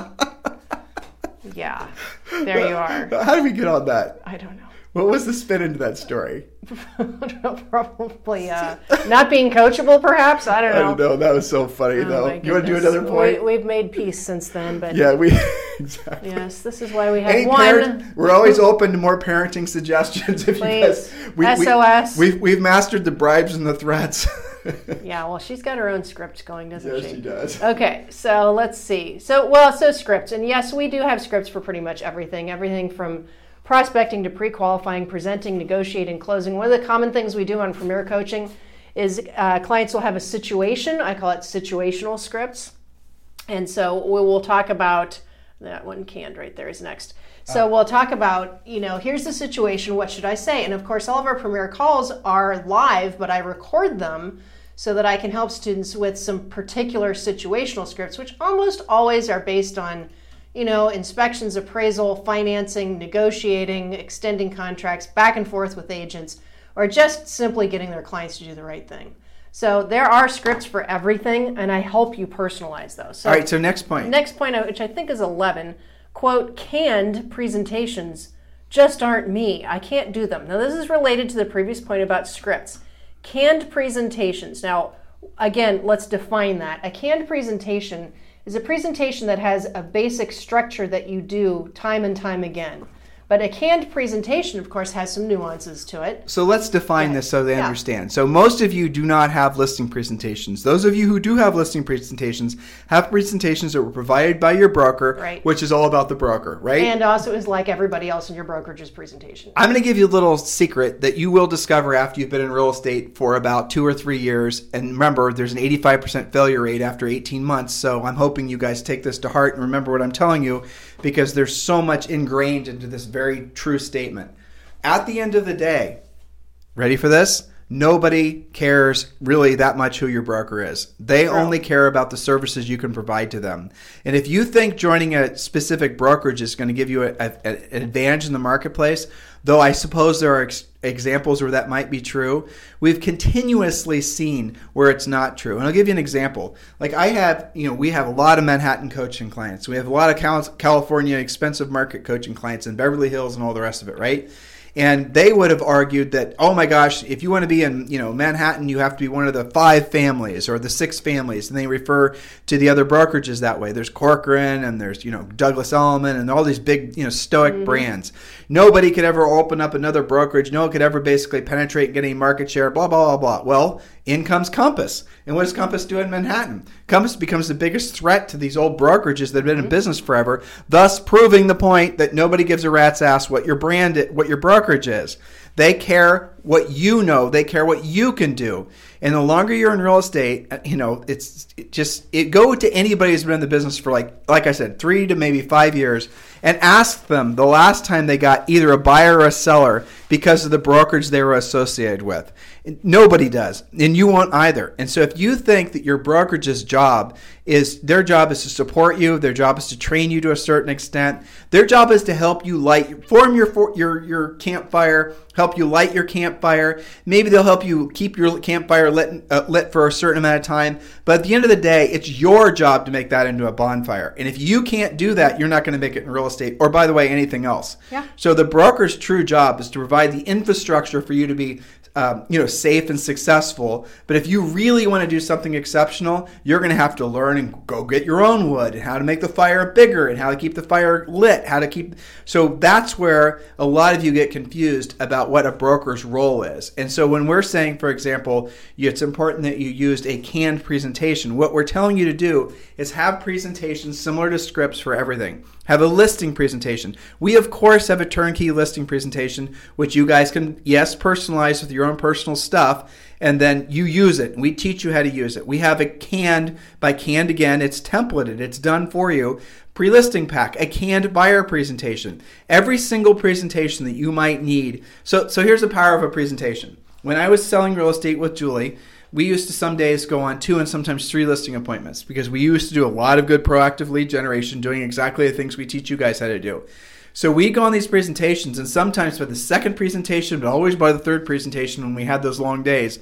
Yeah, there you are. How did we get on that? I don't know. What was the spin into that story? <laughs> Probably uh, not being coachable, perhaps. I don't know. I don't know. That was so funny Oh, though. You want to do another point? We, we've made peace since then, but yeah, we <laughs> exactly. yes, this is why we have Any one. parent, we're always open to more parenting suggestions. If Please. you guys, SOS. We, have we've mastered the bribes and the threats. <laughs> Yeah, well, she's got her own script going, doesn't yes, she? she does. Okay, so let's see. So, well, so scripts. And yes, we do have scripts for pretty much everything. Everything from prospecting to pre qualifying, presenting, negotiating, closing. One of the common things we do on Premier Coaching is uh, clients will have a situation. I call it situational scripts. And so we will talk about that one canned right there is next. So we'll talk about, you know, here's the situation, what should I say? And of course, all of our premier calls are live, but I record them so that I can help students with some particular situational scripts, which almost always are based on, you know, inspections, appraisal, financing, negotiating, extending contracts, back and forth with agents, or just simply getting their clients to do the right thing. So there are scripts for everything, and I help you personalize those. So All right, so next point. next point, which I think is 11, quote, canned presentations just aren't me. I can't do them. Now, this is related to the previous point about scripts. Canned presentations. Now, again, let's define that. A canned presentation is a presentation that has a basic structure that you do time and time again. But a canned presentation, of course, has some nuances to it. So let's define Yeah. this so they Yeah. understand. So most of you do not have listing presentations. Those of you who do have listing presentations have presentations that were provided by your broker, Right. which is all about the broker, right? And also is like everybody else in your brokerage's presentation. I'm going to give you a little secret that you will discover after you've been in real estate for about two or three years. And remember, there's an 85% failure rate after 18 months. So I'm hoping you guys take this to heart and remember what I'm telling you because there's so much ingrained into this very true statement. At the end of the day, ready for this? Nobody cares really that much who your broker is. They only care about the services you can provide to them. And if you think joining a specific brokerage is going to give you a, a- an advantage in the marketplace, though I suppose there are ex- examples where that might be true, we've continuously seen where it's not true. And I'll give you an example. Like I have, you know, we have a lot of Manhattan coaching clients. We have a lot of Cal- California expensive market coaching clients in Beverly Hills and all the rest of it, right? and they would have argued that oh my gosh if you want to be in you know manhattan you have to be one of the five families or the six families and they refer to the other brokerages that way there's corcoran and there's you know douglas elliman and all these big you know stoic mm-hmm. brands nobody could ever open up another brokerage. No one could ever basically penetrate and get any market share blah blah blah blah. Well in comes compass. And what does compass do in manhattan? Compass becomes the biggest threat to these old brokerages that have been in mm-hmm. business forever thus proving the point that nobody gives a rat's ass what your brand what your brokerage is. They care what you know. They care what you can do and the longer you're in real estate uh, you know it's it just it go to anybody who's been in the business for like like i said three to maybe five years and ask them the last time they got either a buyer or a seller because of the brokerage they were associated with nobody does and you won't either. And so if you think that your brokerage's job is their job is to support you their job is to train you to a certain extent their job is to help you light form your your your campfire help you light your campfire. Maybe they'll help you keep your campfire lit, uh, lit for a certain amount of time. But at the end of the day it's your job to make that into a bonfire. And if you can't do that you're not going to make it in real estate or by the way anything else. Yeah. so the broker's true job is to provide the infrastructure for you to be um, you know safe and successful. But if you really want to do something exceptional you're going to have to learn and go get your own wood and how to make the fire bigger and how to keep the fire lit how to keep so that's where a lot of you get confused about what a broker's role is. And so when we're saying for example it's important that you used a canned presentation what we're telling you to do is have presentations similar to scripts for everything have a listing presentation. We, of course, have a turnkey listing presentation, which you guys can, yes, personalize with your own personal stuff, and then you use it. We teach you how to use it. We have a canned, by canned again, it's templated, it's done for you. Pre listing pack, a canned buyer presentation. Every single presentation that you might need. So, so here's the power of a presentation. When I was selling real estate with Julie, we used to some days go on two and sometimes three listing appointments because we used to do a lot of good proactive lead generation doing exactly the things we teach you guys how to do. So we go on these presentations, and sometimes by the second presentation, but always by the third presentation when we had those long days.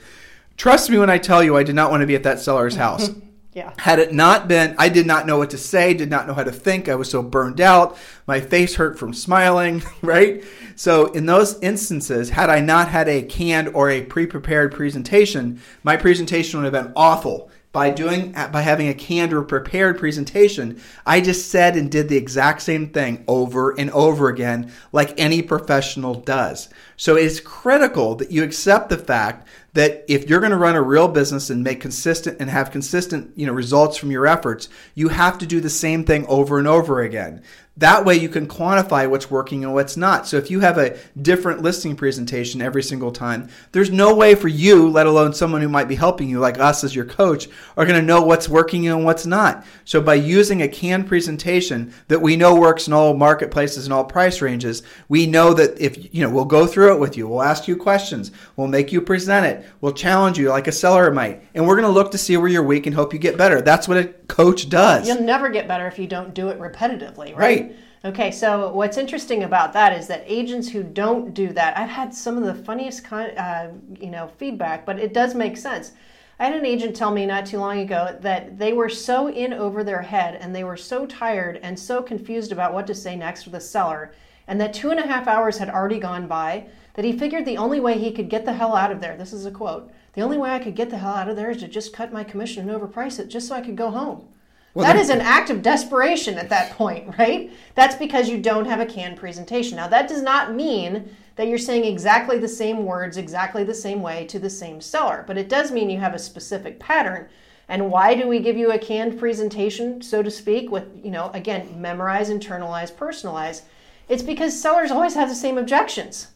Trust me when I tell you, I did not want to be at that seller's house. <laughs> Yeah. Had it not been, I did not know what to say, did not know how to think. I was so burned out. My face hurt from smiling, <laughs> right? So, in those instances, had I not had a canned or a pre prepared presentation, my presentation would have been awful. By doing, by having a canned or prepared presentation, I just said and did the exact same thing over and over again, like any professional does. So it's critical that you accept the fact that if you're going to run a real business and make consistent and have consistent, you know, results from your efforts, you have to do the same thing over and over again. That way you can quantify what's working and what's not. So if you have a different listing presentation every single time, there's no way for you, let alone someone who might be helping you like us as your coach, are going to know what's working and what's not. So by using a canned presentation that we know works in all marketplaces and all price ranges, we know that if you know, we'll go through it with you. We'll ask you questions. We'll make you present it. We'll challenge you like a seller might. And we're going to look to see where you're weak and hope you get better. That's what a coach does. You'll never get better if you don't do it repetitively, right? Right. Okay, so what's interesting about that is that agents who don't do that, I've had some of the funniest kind, uh, you know, feedback, but it does make sense. I had an agent tell me not too long ago that they were so in over their head and they were so tired and so confused about what to say next with the seller, and that two and a half hours had already gone by, that he figured the only way he could get the hell out of there, this is a quote, the only way I could get the hell out of there is to just cut my commission and overprice it just so I could go home. Well, that is an act of desperation at that point, right? That's because you don't have a canned presentation. Now, that does not mean that you're saying exactly the same words, exactly the same way to the same seller, but it does mean you have a specific pattern. And why do we give you a canned presentation, so to speak, with, you know, again, memorize, internalize, personalize? It's because sellers always have the same objections.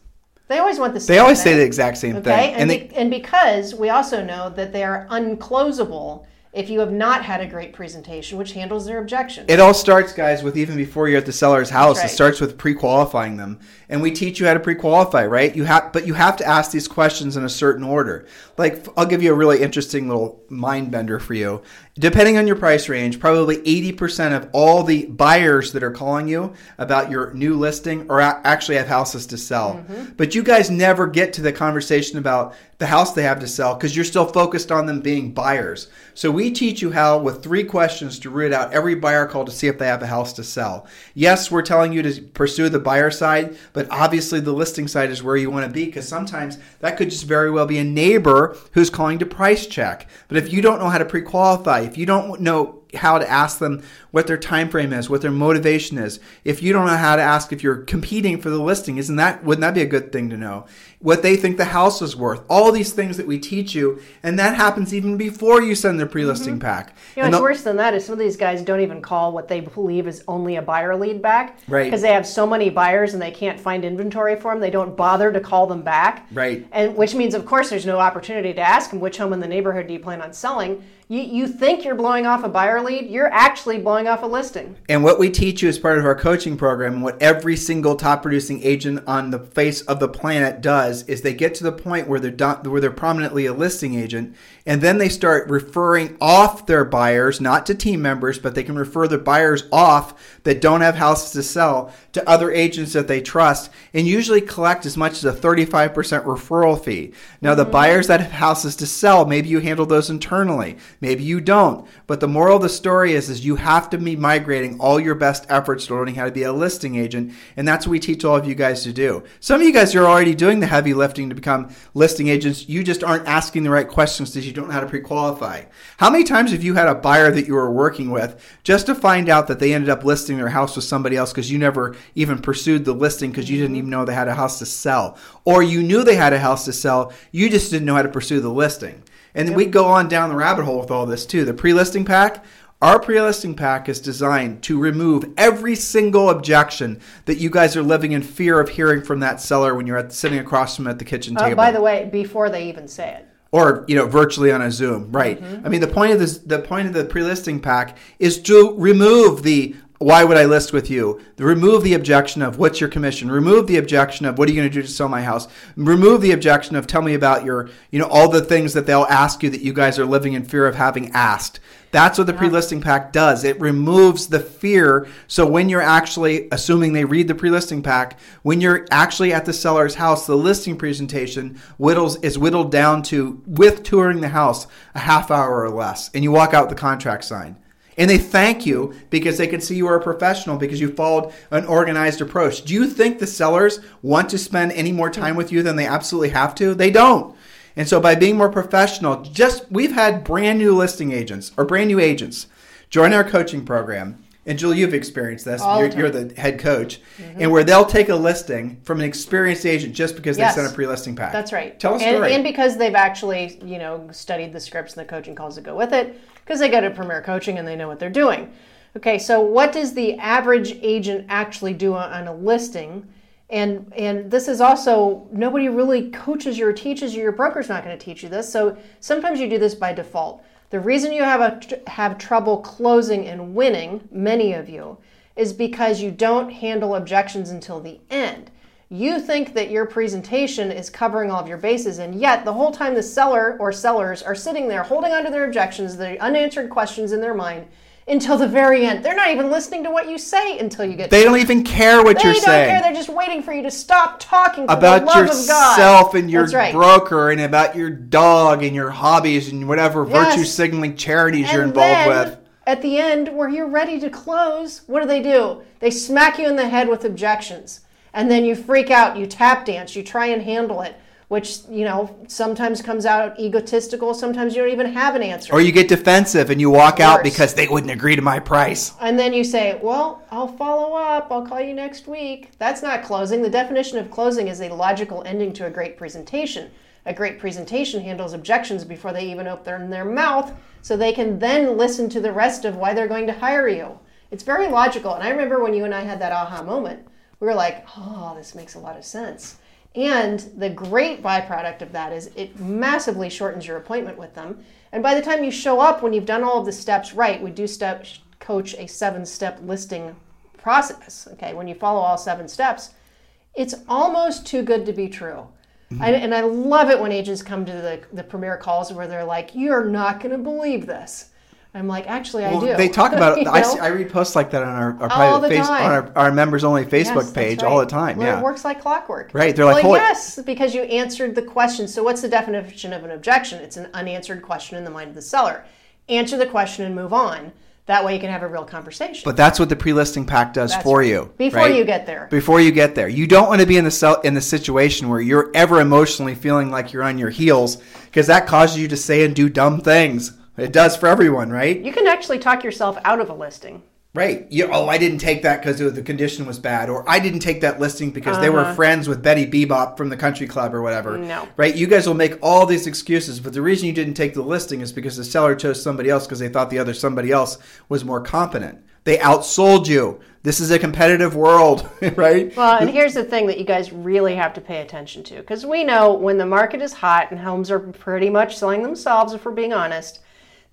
They always want the same They always say the exact same Okay, thing. and, And be- and because we also know that they are unclosable if you have not had a great presentation, which handles their objections. it all starts, guys, with even before you're at the seller's house. right. It starts with pre-qualifying them, and we teach you how to pre-qualify, right? You have, but you have to ask these questions in a certain order. Like, I'll give you a really interesting little mind bender for you. Depending on your price range, probably 80% of all the buyers that are calling you about your new listing or actually have houses to sell. Mm-hmm. But you guys never get to the conversation about the house they have to sell because you're still focused on them being buyers. So we teach you how, with three questions, to root out every buyer call to see if they have a house to sell. Yes, we're telling you to pursue the buyer side, but obviously the listing side is where you want to be because sometimes that could just very well be a neighbor who's calling to price check. But if you don't know how to pre-qualify, if you don't know how to ask them what their time frame is, what their motivation is. If you don't know how to ask if you're competing for the listing, isn't that wouldn't that be a good thing to know? What they think the house is worth. All these things that we teach you, and that happens even before you send their pre-listing mm-hmm. pack. You know, And what's the- worse than that is some of these guys don't even call what they believe is only a buyer lead back. Right. Because they have so many buyers and they can't find inventory for them, they don't bother to call them back. Right. And which means, of course, there's no opportunity to ask them which home in the neighborhood do you plan on selling. You, you think you're blowing off a buyer lead, you're actually blowing off a listing. And what we teach you as part of our coaching program, what every single top producing agent on the face of the planet does, is they get to the point where they're done, where they're prominently a listing agent, and then they start referring off their buyers, not to team members, but they can refer the buyers off that don't have houses to sell to other agents that they trust, and usually collect as much as a 35% referral fee. Now, the mm-hmm. buyers that have houses to sell, maybe you handle those internally, maybe you don't. But the moral of the story is, is you have to be migrating all your best efforts to learning how to be a listing agent, and that's what we teach all of you guys to do. Some of you guys are already doing the heavy lifting to become listing agents. You just aren't asking the right questions because you don't know how to pre-qualify. How many times have you had a buyer that you were working with just to find out that they ended up listing their house with somebody else because you never even pursued the listing because you didn't even know they had a house to sell, or you knew they had a house to sell, you just didn't know how to pursue the listing. And then we go on down the rabbit hole with all this too. The pre-listing pack, our pre-listing pack is designed to remove every single objection that you guys are living in fear of hearing from that seller when you're at, sitting across from them at the kitchen Uh, table by the way, before they even say it. or you know virtually on a zoom right Mm-hmm. i mean the point of this the point of the pre-listing pack is to remove the why would i list with you remove the objection of what's your commission remove the objection of what are you going to do to sell my house remove the objection of tell me about your you know all the things that they'll ask you that you guys are living in fear of having asked that's what the pre-listing pack does. It removes the fear. So when you're actually assuming they read the pre-listing pack, when you're actually at the seller's house, the listing presentation whittles is whittled down to with touring the house a half hour or less, and you walk out the contract signed. And they thank you because they can see you are a professional because you followed an organized approach. Do you think the sellers want to spend any more time with you than they absolutely have to? They don't. And so by being more professional, just we've had brand new listing agents or brand new agents join our coaching program. And Julie, you've experienced this. You're, the you're the head coach, mm-hmm. and where they'll take a listing from an experienced agent just because Yes. they sent a pre-listing pack. That's right. Tell a and, story. and because they've actually, you know, studied the scripts and the coaching calls that go with it, because they go to Premier Coaching and they know what they're doing. Okay, so what does the average agent actually do on, on a listing? And and this is also nobody really coaches you or teaches you. Your broker's not going to teach you this. So sometimes you do this by default. The reason you have a, have trouble closing and winning, many of you, is because you don't handle objections until the end. You think that your presentation is covering all of your bases, and yet the whole time the seller or sellers are sitting there holding onto their objections, the unanswered questions in their mind, until the very end. They're not even listening to what you say until you get. They don't even care what They you're saying. They don't care. They're just waiting for you to stop talking about the love of God. yourself and your right. broker and about your dog and your hobbies and whatever Yes. virtue signaling charities you're involved then, with. At the end, where you're ready to close, what do they do? They smack you in the head with objections. And then you freak out, you tap dance, you try and handle it, which, you know, sometimes comes out egotistical, sometimes you don't even have an answer. Or you get defensive and you walk out because they wouldn't agree to my price. and then you say, Well, I'll follow up, I'll call you next week. That's not closing. The definition of closing is a logical ending to a great presentation. A great presentation handles objections before they even open their mouth so they can then listen to the rest of why they're going to hire you. It's very logical. And I remember when you and I had that aha moment, we were like, Oh, this makes a lot of sense. And the great byproduct of that is it massively shortens your appointment with them. And by the time you show up, when you've done all of the steps right, we do step coach a seven-step listing process. Okay, when you follow all seven steps, it's almost too good to be true. Mm-hmm. I, and I love it when agents come to the, the premier calls where they're like, "You're not going to believe this." I'm like, "Actually, I do." they talk about <laughs> it. I, see, I read posts like that on our, our private face, time. on our, our members only Facebook that's page right. all the time. Well, yeah. It works like clockwork. Right, they're like, well, yes, because you answered the question. So, what's the definition of an objection? It's an unanswered question in the mind of the seller. Answer the question and move on. That way, you can have a real conversation. But that's what the pre-listing pack does That's for right. you. Before right? you get there. Before you get there, you don't want to be in the cell, in the situation where you're ever emotionally feeling like you're on your heels because that causes you to say and do dumb things. It does for everyone, right? you can actually talk yourself out of a listing. Right. You, oh, I didn't take that because the condition was bad, or I didn't take that listing because they were friends with Betty Bebop from the country club or whatever. Uh-huh. No. Right. You guys will make all these excuses, but the reason you didn't take the listing is because the seller chose somebody else because they thought the other somebody else was more competent. They outsold you. This is a competitive world, <laughs> right? Well, and here's the thing that you guys really have to pay attention to because we know when the market is hot and homes are pretty much selling themselves, if we're being honest,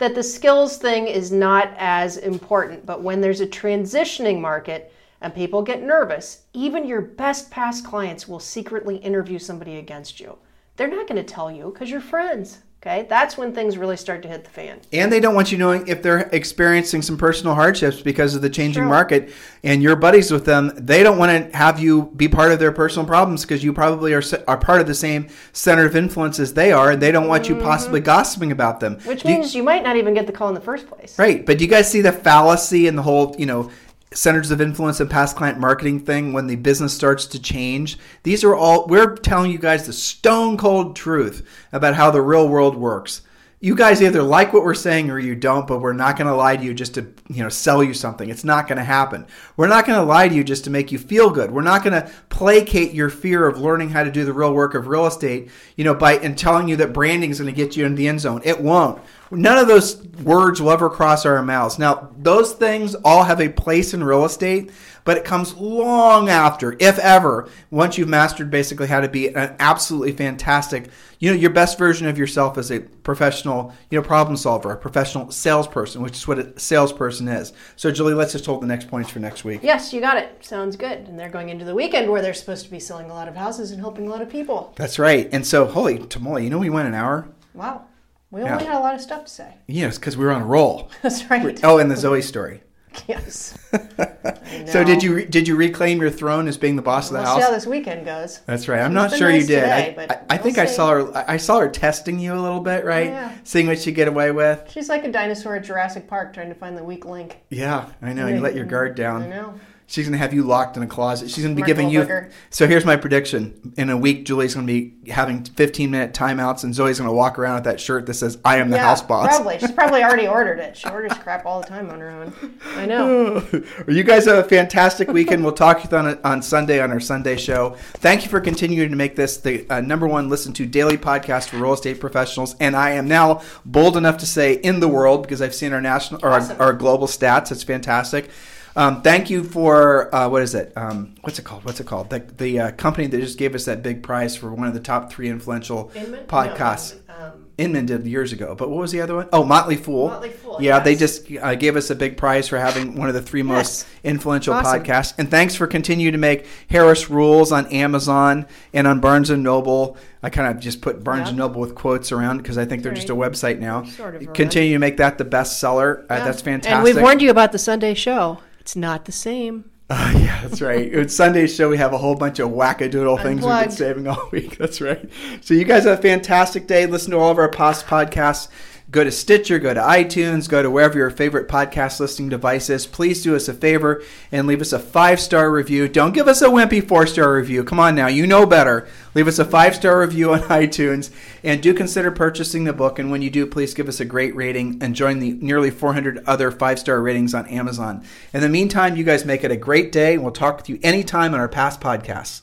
that the skills thing is not as important. But when there's a transitioning market and people get nervous, even your best past clients will secretly interview somebody against you. They're not going to tell you because you're friends. Okay, that's when things really start to hit the fan. And they don't want you knowing if they're experiencing some personal hardships because of the changing market and you're buddies with them. They don't want to have you be part of their personal problems because you probably are, are part of the same center of influence as they are and they don't want you possibly gossiping about them. Mm-hmm. Which Do means you might not even get the call in the first place. right. But do you guys see the fallacy in the whole, you know, centers of influence and past client marketing thing when the business starts to change? These are all, we're telling you guys the stone cold truth about how the real world works you guys either like what we're saying or you don't, but we're not going to lie to you just to, you know, sell you something. It's not going to happen. We're not going to lie to you just to make you feel good. We're not going to placate your fear of learning how to do the real work of real estate, you know, by and telling you that branding is going to get you in the end zone. It won't. None of those words will ever cross our mouths. Now, those things all have a place in real estate, but it comes long after, if ever, once you've mastered basically how to be an absolutely fantastic, you know, your best version of yourself as a professional, you know, problem solver, a professional salesperson, which is what a salesperson is. So, Julie, let's just hold the next points for next week. Yes, you got it. Sounds good. And they're going into the weekend where they're supposed to be selling a lot of houses and helping a lot of people. That's right. And so, holy tamale, you know, we went an hour. Wow. We Yeah. only had a lot of stuff to say. Yes, because we were on a roll. <laughs> That's right. Oh, and the Zoe story. Yes. <laughs> So, did you re- did you reclaim your throne as being the boss of the We'll house? see how this weekend goes. That's right. I'm She's not sure nice you did. today, I, I, I we'll think I saw her. I- I saw her testing you a little bit, oh, right? Yeah. Seeing what she get away with. She's like a dinosaur at Jurassic Park trying to find the weak link. Yeah, I know. You let your mm-hmm. guard down. I know. She's gonna have you locked in a closet. She's gonna be Smart giving you. So here's my prediction: in a week, Julie's gonna be having 15 minute timeouts, and Zoe's gonna walk around with that shirt that says "I am the yeah, house boss." Probably. She's probably already ordered it. She orders <laughs> crap all the time on her own. I know. <laughs> you guys have a fantastic weekend. We'll talk to you on, on Sunday on our Sunday show. Thank you for continuing to make this the uh, number one listen to daily podcast for real estate professionals. And I am now bold enough to say in the world because I've seen our national or Awesome. our, our global stats. It's fantastic. Um, thank you for uh, what is it? Um, what's it called? What's it called? The, the uh, company that just gave us that big prize for one of the top three influential Inman? podcasts. No, um, Inman did years ago, but what was the other one? Oh, Motley Fool. Motley Fool, Yeah, they just uh, gave us a big prize for having one of the three most influential Awesome. podcasts. And thanks for continuing to make Harris Rules on Amazon and on Barnes and Noble. I kind of just put Barnes and Noble with quotes around because I think they're just a website now. Sort of Continue to make that the best seller. Uh, Yeah. That's fantastic. And we've warned you about the Sunday show. It's not the same. <laughs> Oh, yeah, that's right. It's Sunday's show. We have a whole bunch of wackadoodle things we've been saving all <laughs> week. That's right. So you guys have a fantastic day. Listen to all of our past podcasts. Go to Stitcher, go to iTunes, go to wherever your favorite podcast listening device is. Please do us a favor and leave us a five star review. Don't give us a wimpy four star review. Come on now, you know better. Leave us a five star review on <laughs> iTunes and do consider purchasing the book. And when you do, please give us a great rating and join the nearly 400 other five star ratings on Amazon. In the meantime, you guys make it a great day, and we'll talk with you anytime on our past podcasts.